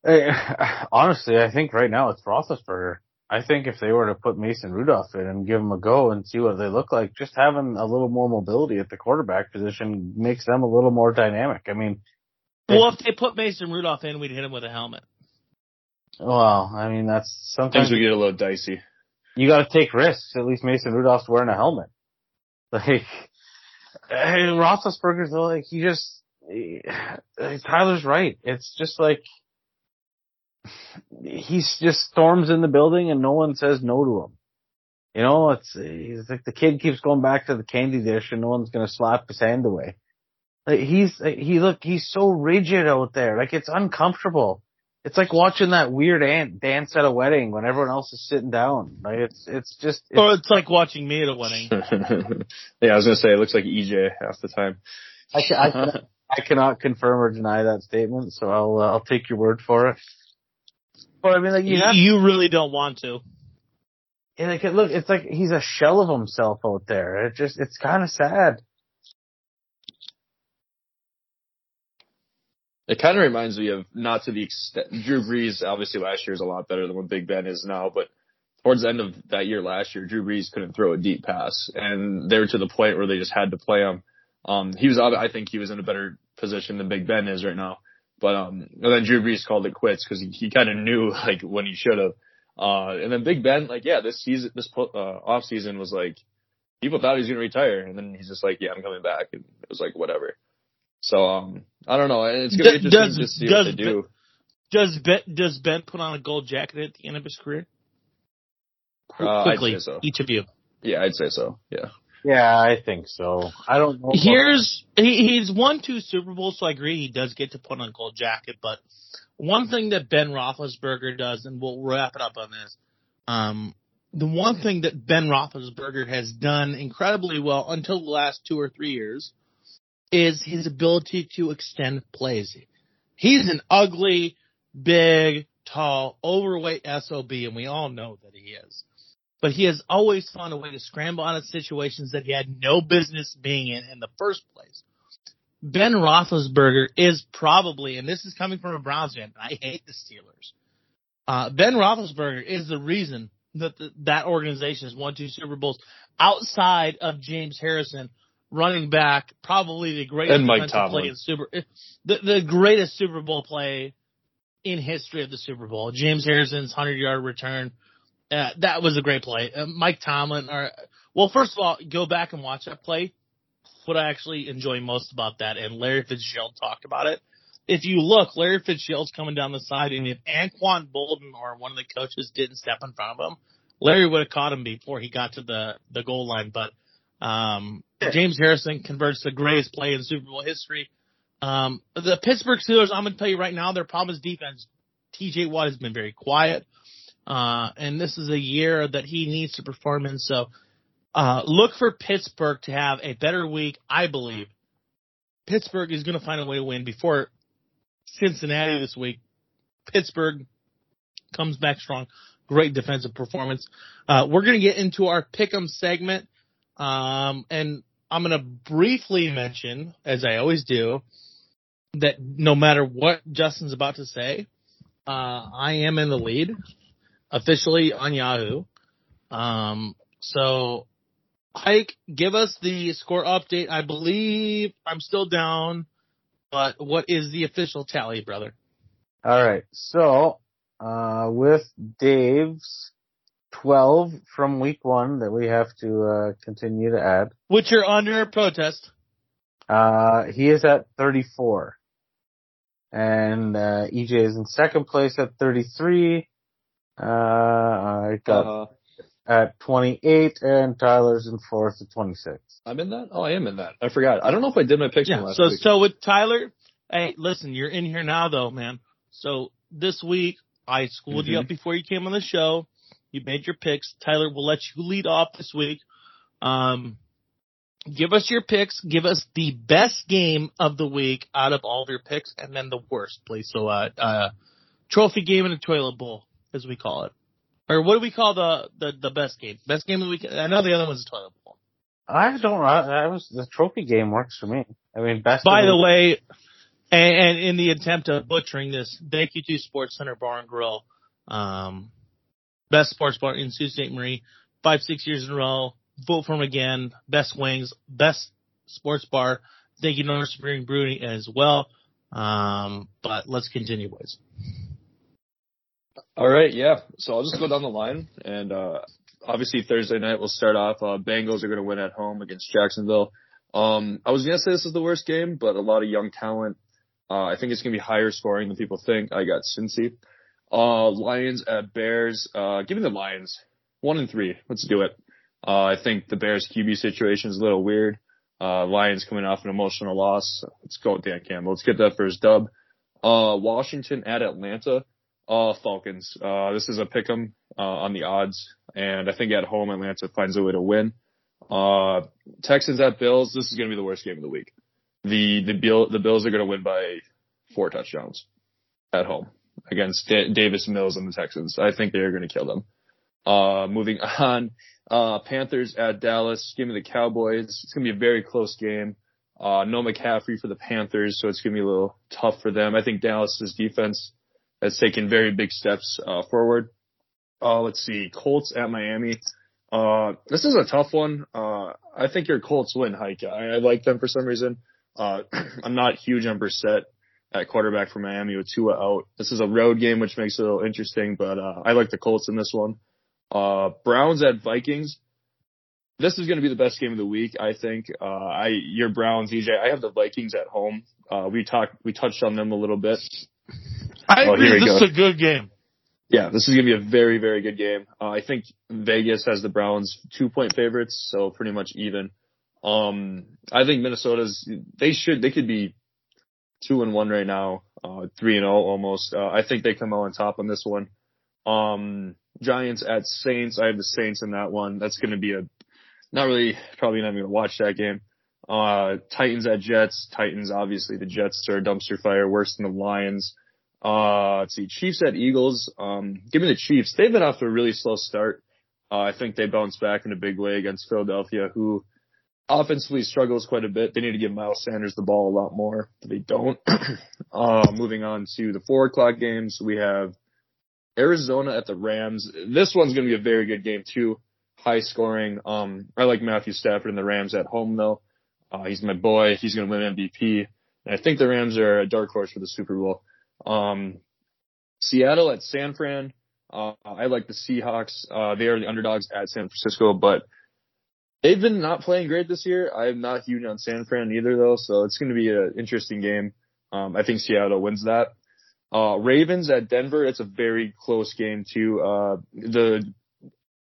Eh, [SIGHS] honestly, I think right now it's Roethlisberger. I think if they were to put Mason Rudolph in and give him a go and see what they look like, just having a little more mobility at the quarterback position makes them a little more dynamic. I mean, Well, if they put Mason Rudolph in, we'd hit him with a helmet. well, I mean that's sometimes we get a little dicey. you got to take risks. At least Mason Rudolph's wearing a helmet. [LAUGHS] Like, hey, Roethlisberger's like he just he, Tyler's right. It's just like he just storms in the building and no one says no to him. You know, it's eh, he's like the kid keeps going back to the candy dish and no one's gonna slap his hand away. Like he's he look he's so rigid out there. Like it's uncomfortable. It's like watching that weird ant dance at a wedding when everyone else is sitting down. Like it's it's just it's, Or it's like watching me at a wedding. [LAUGHS] yeah, I was gonna say it looks like EJ half the time. I, ca- I, I cannot confirm or deny that statement, so I'll uh, I'll take your word for it. But I mean, like you have, You really don't want to. and, like look, it's like he's a shell of himself out there. It just it's kind of sad. It kind of reminds me of not to the extent Drew Brees. Obviously, last year is a lot better than what Big Ben is now, but towards the end of that year last year, Drew Brees couldn't throw a deep pass, and they were to the point where they just had to play him. Um, he was, I think, he was in a better position than Big Ben is right now. But um, and then Drew Brees called it quits because he, he kind of knew [LAUGHS] like when he should have. Uh, and then Big Ben, like, yeah, this season, this uh, off season was like people thought he was gonna retire, and then he's just like, yeah, I'm coming back, and it was like whatever. So um, I don't know. It's gonna be Does- interesting to see what they do. Does Ben does Ben put on a gold jacket at the end of his career? Qu- Uh, I'd Quickly, say so. each of you. Yeah, I'd say so. Yeah. Yeah, I think so. I don't know. Here's he, he's won two Super Bowls, so I agree he does get to put on a gold jacket. But one thing that Ben Roethlisberger does, and we'll wrap it up on this. Um, the one thing that Ben Roethlisberger has done incredibly well until the last two or three years is his ability to extend plays. He's an ugly, big, tall, overweight SOB, and we all know that he is. But he has always found a way to scramble out of situations that he had no business being in in the first place. Ben Roethlisberger is probably, and this is coming from a Browns fan, I hate the Steelers. Uh, ben Roethlisberger is the reason that the, that organization has won two Super Bowls outside of James Harrison, running back, probably the greatest And Mike play in Super, the, the greatest Super Bowl play in history of the Super Bowl. James Harrison's hundred yard return. Uh, that was a great play. Uh, Mike Tomlin, or well, first of all, go back and watch that play. What I actually enjoy most about that, and Larry Fitzgerald talked about it. If you look, Larry Fitzgerald's coming down the side, and if Anquan Boldin or one of the coaches didn't step in front of him, Larry would have caught him before he got to the the goal line. But um, James Harrison converts the greatest play in Super Bowl history. Um, the Pittsburgh Steelers, I'm going to tell you right now, their problem is defense. TJ Watt has been very quiet. Uh, and this is a year that he needs to perform in. So, uh, look for Pittsburgh to have a better week, I believe. Pittsburgh is going to find a way to win before Cincinnati this week. Pittsburgh comes back strong. Great defensive performance. Uh, we're going to get into our pick'em segment. Um, and I'm going to briefly mention, as I always do, that no matter what Justin's about to say, uh, I am in the lead officially on Yahoo. Um, so Hike, give us the score update. I believe I'm still down, but what is the official tally, brother? All right. So, uh, with Dave's 12 from week one that we have to, uh, continue to add, Which you're under protest. uh, he is at 34. And, uh, EJ is in second place at 33. Uh, I got Uh, at 28 and Tyler's in fourth at 26. I'm in that. Oh, I am in that. I forgot. I don't know if I did my picture Yeah. last So week. so with Tyler, hey, listen, you're in here now though, man. So this week I schooled you Mhm. up before you came on the show. You made your picks. Tyler we'll let you lead off this week. Um, give us your picks. Give us the best game of the week out of all of your picks, and then the worst, please. So, uh, uh, trophy game and a toilet bowl, as we call it, or what do we call the the, the best game? Best game of the week. I know the other one's a toilet bowl. I don't, I, I was, the trophy game works for me. I mean, best By the way, and, and in the attempt of butchering this, thank you to Sports Center Bar and Grill. Um, best sports bar in Sault Ste. Marie, five, six years in a row. Vote for him again. Best wings, best sports bar. Thank you, North Spring Brewing as well. Um, but let's continue, boys. All right, yeah. So I'll just go down the line, and uh, obviously Thursday night we'll start off. Uh, Bengals are going to win at home against Jacksonville. Um, I was gonna say this is the worst game, but a lot of young talent. Uh, I think it's gonna be higher scoring than people think. I got Cincy. Uh, Lions at Bears. Uh, give me the Lions. One and three. Let's do it. Uh, I think the Bears QB situation is a little weird. Uh, Lions coming off an emotional loss. Let's go with Dan Campbell. Let's get that first dub. Uh, Washington at Atlanta. Uh, Falcons. Uh, this is a pick 'em, uh, on the odds. And I think at home, Atlanta finds a way to win. Uh, Texans at Bills. This is going to be the worst game of the week. The, the Bill, the Bills are going to win by four touchdowns at home against D- Davis Mills and the Texans. I think they're going to kill them. Uh, moving [LAUGHS] on, uh, Panthers at Dallas. Give me the Cowboys. It's going to be a very close game. Uh, no McCaffrey for the Panthers, so it's going to be a little tough for them. I think Dallas's defense has taken very big steps, uh, forward. Uh, let's see. Colts at Miami. Uh, this is a tough one. Uh, I think your Colts win, Hike. I, I like them for some reason. Uh, [CLEARS THROAT] I'm not huge on Brissett at quarterback for Miami with Tua out. This is a road game, which makes it a little interesting, but, uh, I like the Colts in this one. Uh, Browns at Vikings. This is going to be the best game of the week, I think. Uh, I, your Browns, EJ. I have the Vikings at home. Uh, we talked, we touched on them a little bit. I Oh, agree. This go. is a good game. Yeah, this is going to be a very, very good game. Uh, I think Vegas has the Browns two point favorites, so pretty much even. Um, I think Minnesota's, they should, they could be two and one right now, uh, three and oh almost. Uh, I think they come out on top on this one. Um, Giants at Saints. I have the Saints in that one. That's going to be a, not really, probably not even going to watch that game. Uh, Titans at Jets. Titans, obviously the Jets are a dumpster fire, worse than the Lions. Uh, let's see, Chiefs at Eagles. Um, give me the Chiefs. They've been off to a really slow start. Uh, I think they bounce back in a big way against Philadelphia, who offensively struggles quite a bit. They need to give Miles Sanders the ball a lot more. They don't. [CLEARS THROAT] uh, moving on to the four o'clock games, we have Arizona at the Rams. This one's going to be a very good game too. High scoring. Um, I like Matthew Stafford and the Rams at home though. Uh, he's my boy. He's going to win MVP. And I think the Rams are a dark horse for the Super Bowl. Um, Seattle at San Fran. Uh, I like the Seahawks. Uh, they are the underdogs at San Francisco, but they've been not playing great this year. I'm not huge on San Fran either though, so it's going to be an interesting game. Um, I think Seattle wins that. Uh, Ravens at Denver. It's a very close game too. Uh, the,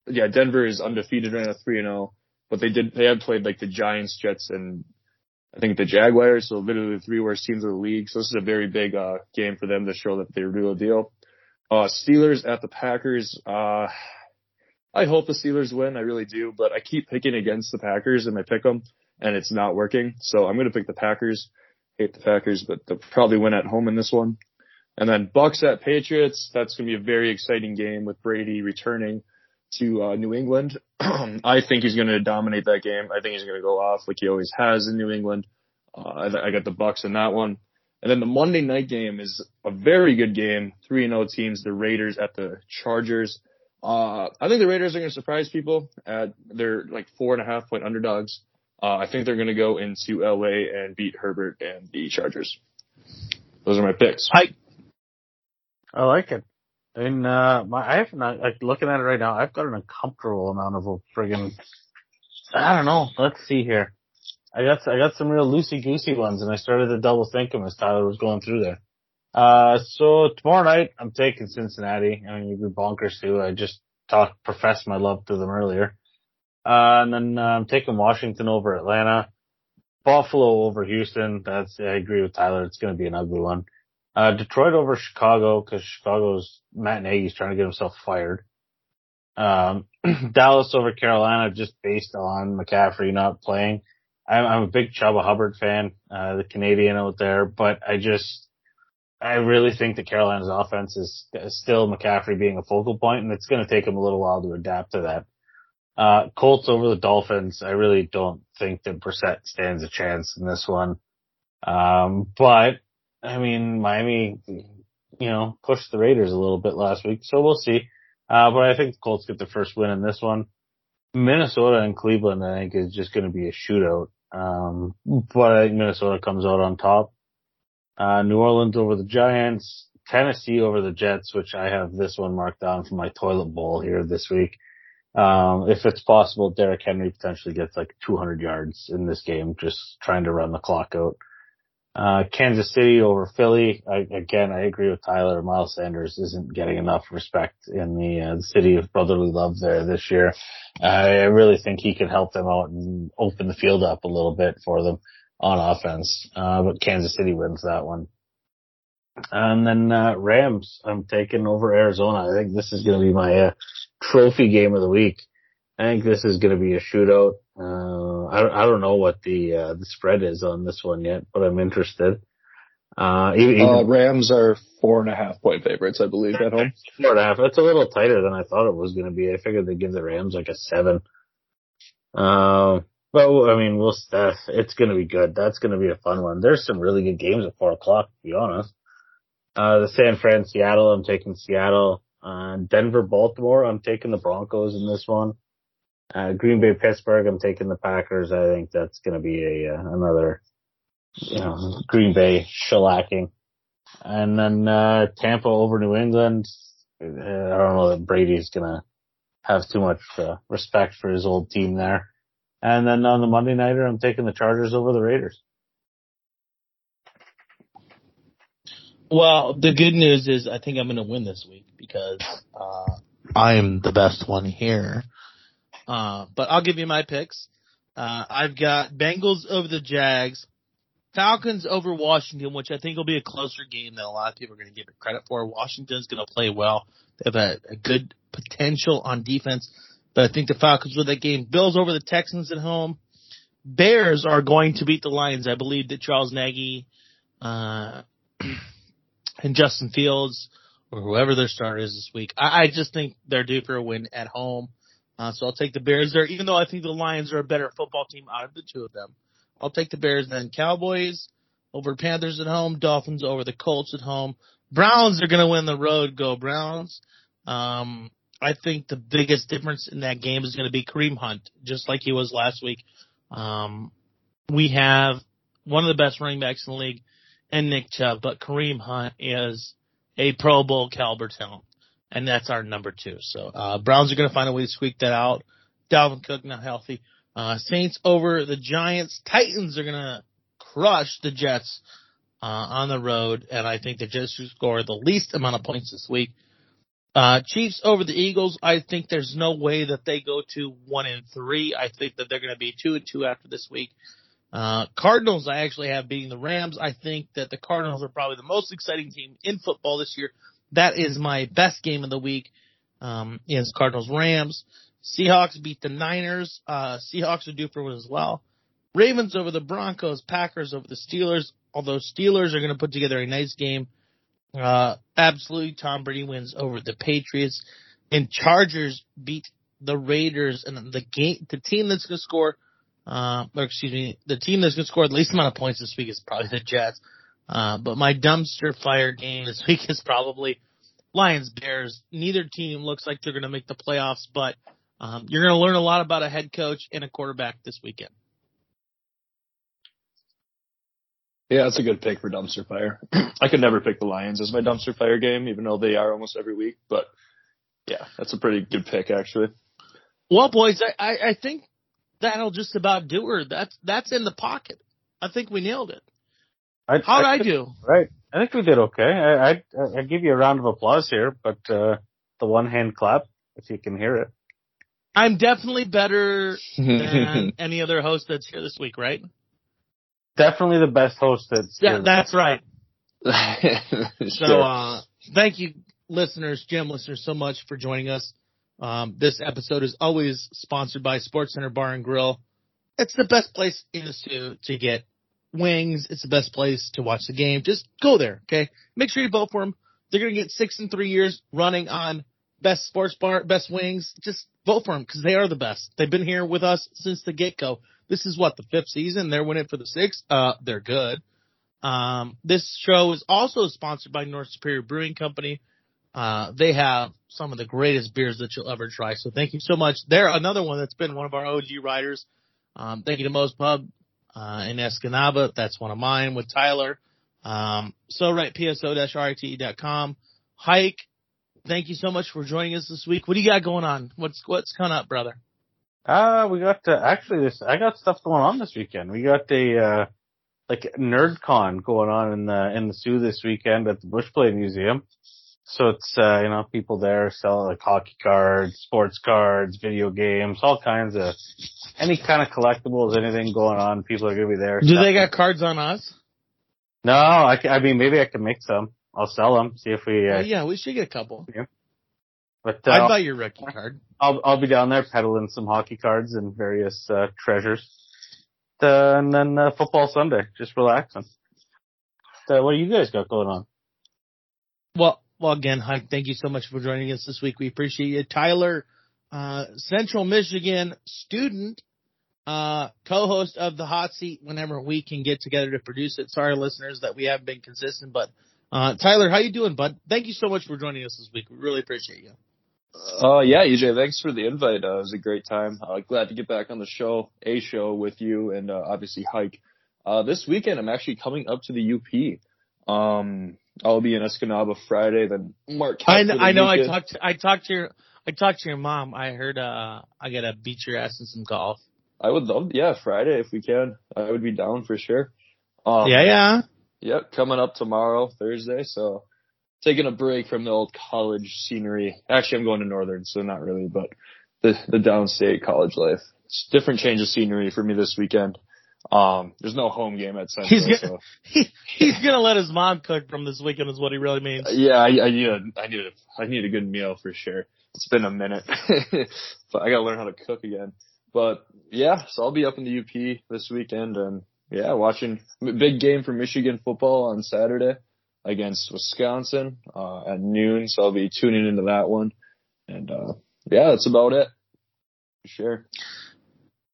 yeah, Denver is undefeated right now, 3 and 0, but they did, they have played like the Giants, Jets, and I think the Jaguars, so literally the three worst teams of the league. So this is a very big uh, game for them to show that they're real deal. Uh, Steelers at the Packers. Uh, I hope the Steelers win. I really do, but I keep picking against the Packers and I pick them, and it's not working. So I'm going to pick the Packers. Hate the Packers, but they'll probably win at home in this one. And then Bucks at Patriots. That's going to be a very exciting game with Brady returning to uh, New England. [CLEARS THROAT] I think he's going to dominate that game. I think he's going to go off like he always has in New England. Uh, I, I got the Bucks in that one. And then the Monday night game is a very good game. 3 and 0 teams, the Raiders at the Chargers. Uh, I think the Raiders are going to surprise people. At, they're like four and a half point underdogs. Uh, I think they're going to go into LA and beat Herbert and the Chargers. Those are my picks. Hike. I like it. I mean, uh, my, I have not, like, looking at it right now, I've got an uncomfortable amount of a friggin', I don't know. Let's see here. I got, I got some real loosey goosey ones and I started to double think them as Tyler was going through there. Uh, so tomorrow night, I'm taking Cincinnati. I mean, you'd be bonkers too. I just talked, professed my love to them earlier. Uh, and then, uh, I'm taking Washington over Atlanta. Buffalo over Houston. That's, I agree with Tyler. It's going to be an ugly one. Uh, Detroit over Chicago because Chicago's Matt Nagy's trying to get himself fired. Um, [CLEARS THROAT] Dallas over Carolina just based on McCaffrey not playing. I'm, I'm a big Chuba Hubbard fan, uh, the Canadian out there, but I just, I really think that Carolina's offense is, is still McCaffrey being a focal point and it's going to take him a little while to adapt to that. Uh, Colts over the Dolphins. I really don't think that Brissett stands a chance in this one. Um, but I mean, Miami, you know, pushed the Raiders a little bit last week, so we'll see. Uh, but I think the Colts get the first win in this one. Minnesota and Cleveland, I think, is just going to be a shootout. Um, but I think Minnesota comes out on top. Uh, New Orleans over the Giants, Tennessee over the Jets, which I have this one marked down for my toilet bowl here this week. Um, if it's possible, Derrick Henry potentially gets like 200 yards in this game, just trying to run the clock out. Uh, Kansas City over Philly. I, again, I agree with Tyler. Miles Sanders isn't getting enough respect in the, uh, the city of brotherly love there this year. I really think he could help them out and open the field up a little bit for them on offense. Uh, but Kansas City wins that one. And then, uh, Rams, I'm taking over Arizona. I think this is going to be my, uh, trophy game of the week. I think this is going to be a shootout. Uh, I, I don't know what the, uh, the spread is on this one yet, but I'm interested. Uh, even, uh, Rams are four and a half point favorites, I believe, at home. [LAUGHS] Four and a half. That's a little tighter than I thought it was going to be. I figured they'd give the Rams like a seven. Uh, but I mean, we'll, uh, it's going to be good. That's going to be a fun one. There's some really good games at four o'clock, to be honest. Uh, the San Fran Seattle, I'm taking Seattle. Uh, Denver Baltimore, I'm taking the Broncos in this one. Uh, Green Bay Pittsburgh, I'm taking the Packers. I think that's going to be a uh, another you know Green Bay shellacking. And then uh, Tampa over New England. Uh, I don't know that Brady's going to have too much uh, respect for his old team there. And then on the Monday nighter, I'm taking the Chargers over the Raiders. Well, the good news is I think I'm going to win this week because uh, I'm the best one here. Uh, but I'll give you my picks. Uh, I've got Bengals over the Jags, Falcons over Washington, which I think will be a closer game than a lot of people are going to give it credit for. Washington's going to play well. They have a, a good potential on defense, but I think the Falcons win that game. Bills over the Texans at home. Bears are going to beat the Lions. I believe that Charles Nagy, uh, [CLEARS THROAT] and Justin Fields or whoever their starter is this week. I, I just think they're due for a win at home. Uh, so I'll take the Bears there, even though I think the Lions are a better football team out of the two of them. I'll take the Bears then. Cowboys over Panthers at home. Dolphins over the Colts at home. Browns are going to win the road. Go Browns. Um, I think the biggest difference in that game is going to be Kareem Hunt, just like he was last week. Um, we have one of the best running backs in the league and Nick Chubb, but Kareem Hunt is a Pro Bowl caliber talent, and that's our number two. So uh, Browns are going to find a way to squeak that out. Dalvin Cook not healthy. Uh, Saints over the Giants. Titans are going to crush the Jets uh, on the road, and I think the Jets should score the least amount of points this week. Uh, Chiefs over the Eagles. I think there's no way that they go to one and three. I think that they're going to be two and two after this week. Uh, Cardinals, I actually have beating the Rams. I think that the Cardinals are probably the most exciting team in football this year. That is my best game of the week. Um, is Cardinals Rams. Seahawks beat the Niners. Uh, Seahawks are due for one as well. Ravens over the Broncos. Packers over the Steelers. Although Steelers are going to put together a nice game. Uh, absolutely Tom Brady wins over the Patriots. And Chargers beat the Raiders and the game, the team that's going to score uh, or excuse me, the team that's going to score the least amount of points this week is probably the Jets. Uh, but my dumpster fire game this [LAUGHS] week is probably Lions Bears. Neither team looks like they're going to make the playoffs, but um, you're going to learn a lot about a head coach and a quarterback this weekend. Yeah, that's a good pick for dumpster fire. [CLEARS THROAT] I could never pick the Lions as my dumpster fire game, even though they are almost every week. But yeah, that's a pretty good pick actually. Well, boys, I, I, I think that'll just about do her. That's that's in the pocket. I think we nailed it. I, How did I, I, do? Right. I think we did okay. I I I give you a round of applause here, but uh, the one hand clap if you can hear it. I'm definitely better [LAUGHS] than any other host that's here this week, right? Definitely the best host that's yeah, that's right. [LAUGHS] so uh, thank you listeners, Gem listeners so much for joining us. Um, this episode is always sponsored by Sports Center Bar and Grill. It's the best place in the to to get wings. It's the best place to watch the game. Just go there, okay? Make sure you vote for them. They're gonna get six and three years running on best sports bar, best wings. Just vote for them because they are the best. They've been here with us since the get go. This is what the fifth season. They're winning for the sixth. Uh, they're good. Um, this show is also sponsored by North Superior Brewing Company. Uh, they have some of the greatest beers that you'll ever try. So thank you so much. They're another one that's been one of our OG riders. Um, thank you to Moe's Pub, uh, in Escanaba. That's one of mine with Tyler. Um, so right, pso-rite.com. Hike. Thank you so much for joining us this week. What do you got going on? What's, what's coming up, brother? Uh, we got, uh, actually this, I got stuff going on this weekend. We got a, uh, like NerdCon going on in the, in the Soo this weekend at the Bushplane Museum. So it's, uh, you know, people there selling like hockey cards, sports cards, video games, all kinds of, any kind of collectibles, anything going on. People are going to be there. Do they got cards on us? No, I, I mean, maybe I can make some. I'll sell them. See if we, uh, Oh, yeah, we should get a couple. But, uh, I'd buy your rookie card. I'll I'll be down there peddling some hockey cards and various uh, treasures. Uh, and then uh, football Sunday, just relaxing. So what do you guys got going on? Well, well, again, Hike, thank you so much for joining us this week. We appreciate you. Tyler, uh, Central Michigan student, uh, co-host of the hot seat whenever we can get together to produce it. Sorry, listeners, that we haven't been consistent, but, uh, Tyler, how you doing, bud? Thank you so much for joining us this week. We really appreciate you. Uh, yeah, EJ, thanks for the invite. Uh, it was a great time. Uh, glad to get back on the show, a show with you and, uh, obviously Hike. Uh, this weekend I'm actually coming up to the UP. Um, I'll be in Escanaba Friday, then Mark. I, kn- I know I talked, to, I talked to your, I talked to your mom. I heard, uh, I gotta beat your ass in some golf. I would love, yeah, Friday if we can. I would be down for sure. Um, yeah, yeah. Yep, coming up tomorrow, Thursday. So taking a break from the old college scenery. Actually, I'm going to Northern, so not really, but the the downstate college life. It's different change of scenery for me this weekend. Um, there's no home game at Central. He's gonna, so. [LAUGHS] he, he's gonna let his mom cook from this weekend is what he really means. Yeah, I, I need a I need a I need a good meal for sure. It's been a minute, [LAUGHS] but I gotta learn how to cook again. But yeah, so I'll be up in the UP this weekend and yeah, watching big game for Michigan football on Saturday against Wisconsin uh, at noon. So I'll be tuning into that one. And uh, yeah, that's about it. Sure.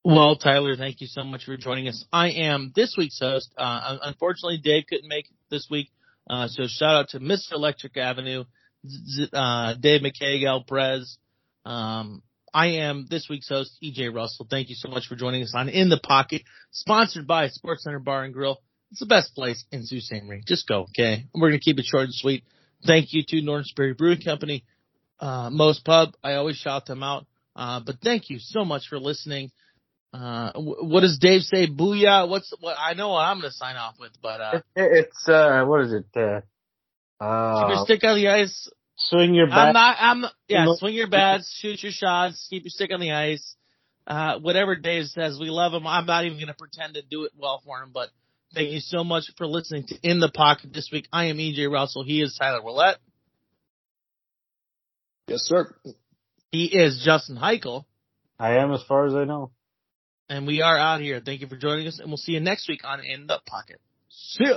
Well, Tyler, thank you so much for joining us. I am this week's host. Uh, unfortunately, Dave couldn't make it this week. Uh, so shout out to Mr. Electric Avenue, uh, Dave McKay, Al Prez. Um, I am this week's host, EJ Russell. Thank you so much for joining us on In the Pocket, sponsored by Sports Center Bar and Grill. It's the best place in Sault Ste. Marie. Just go, okay? We're going to keep it short and sweet. Thank you to Northern Spirit Brewing Company, uh, Moe's Pub. I always shout them out. Uh, but thank you so much for listening. Uh, what does Dave say? Booyah! What's what? I know what I'm going to sign off with, but uh, it, it's uh, what is it? Uh, uh, keep your stick on the ice. Swing your bat. I'm not. I'm yeah. Swing your bats. Shoot your shots. Keep your stick on the ice. Uh, whatever Dave says, we love him. I'm not even going to pretend to do it well for him, but thank you so much for listening to In the Pocket this week. I am EJ Russell. He is Tyler Willett. Yes, sir. He is Justin Heichel. I am, as far as I know. And we are out here. Thank you for joining us, and we'll see you next week on In the Pocket. See ya.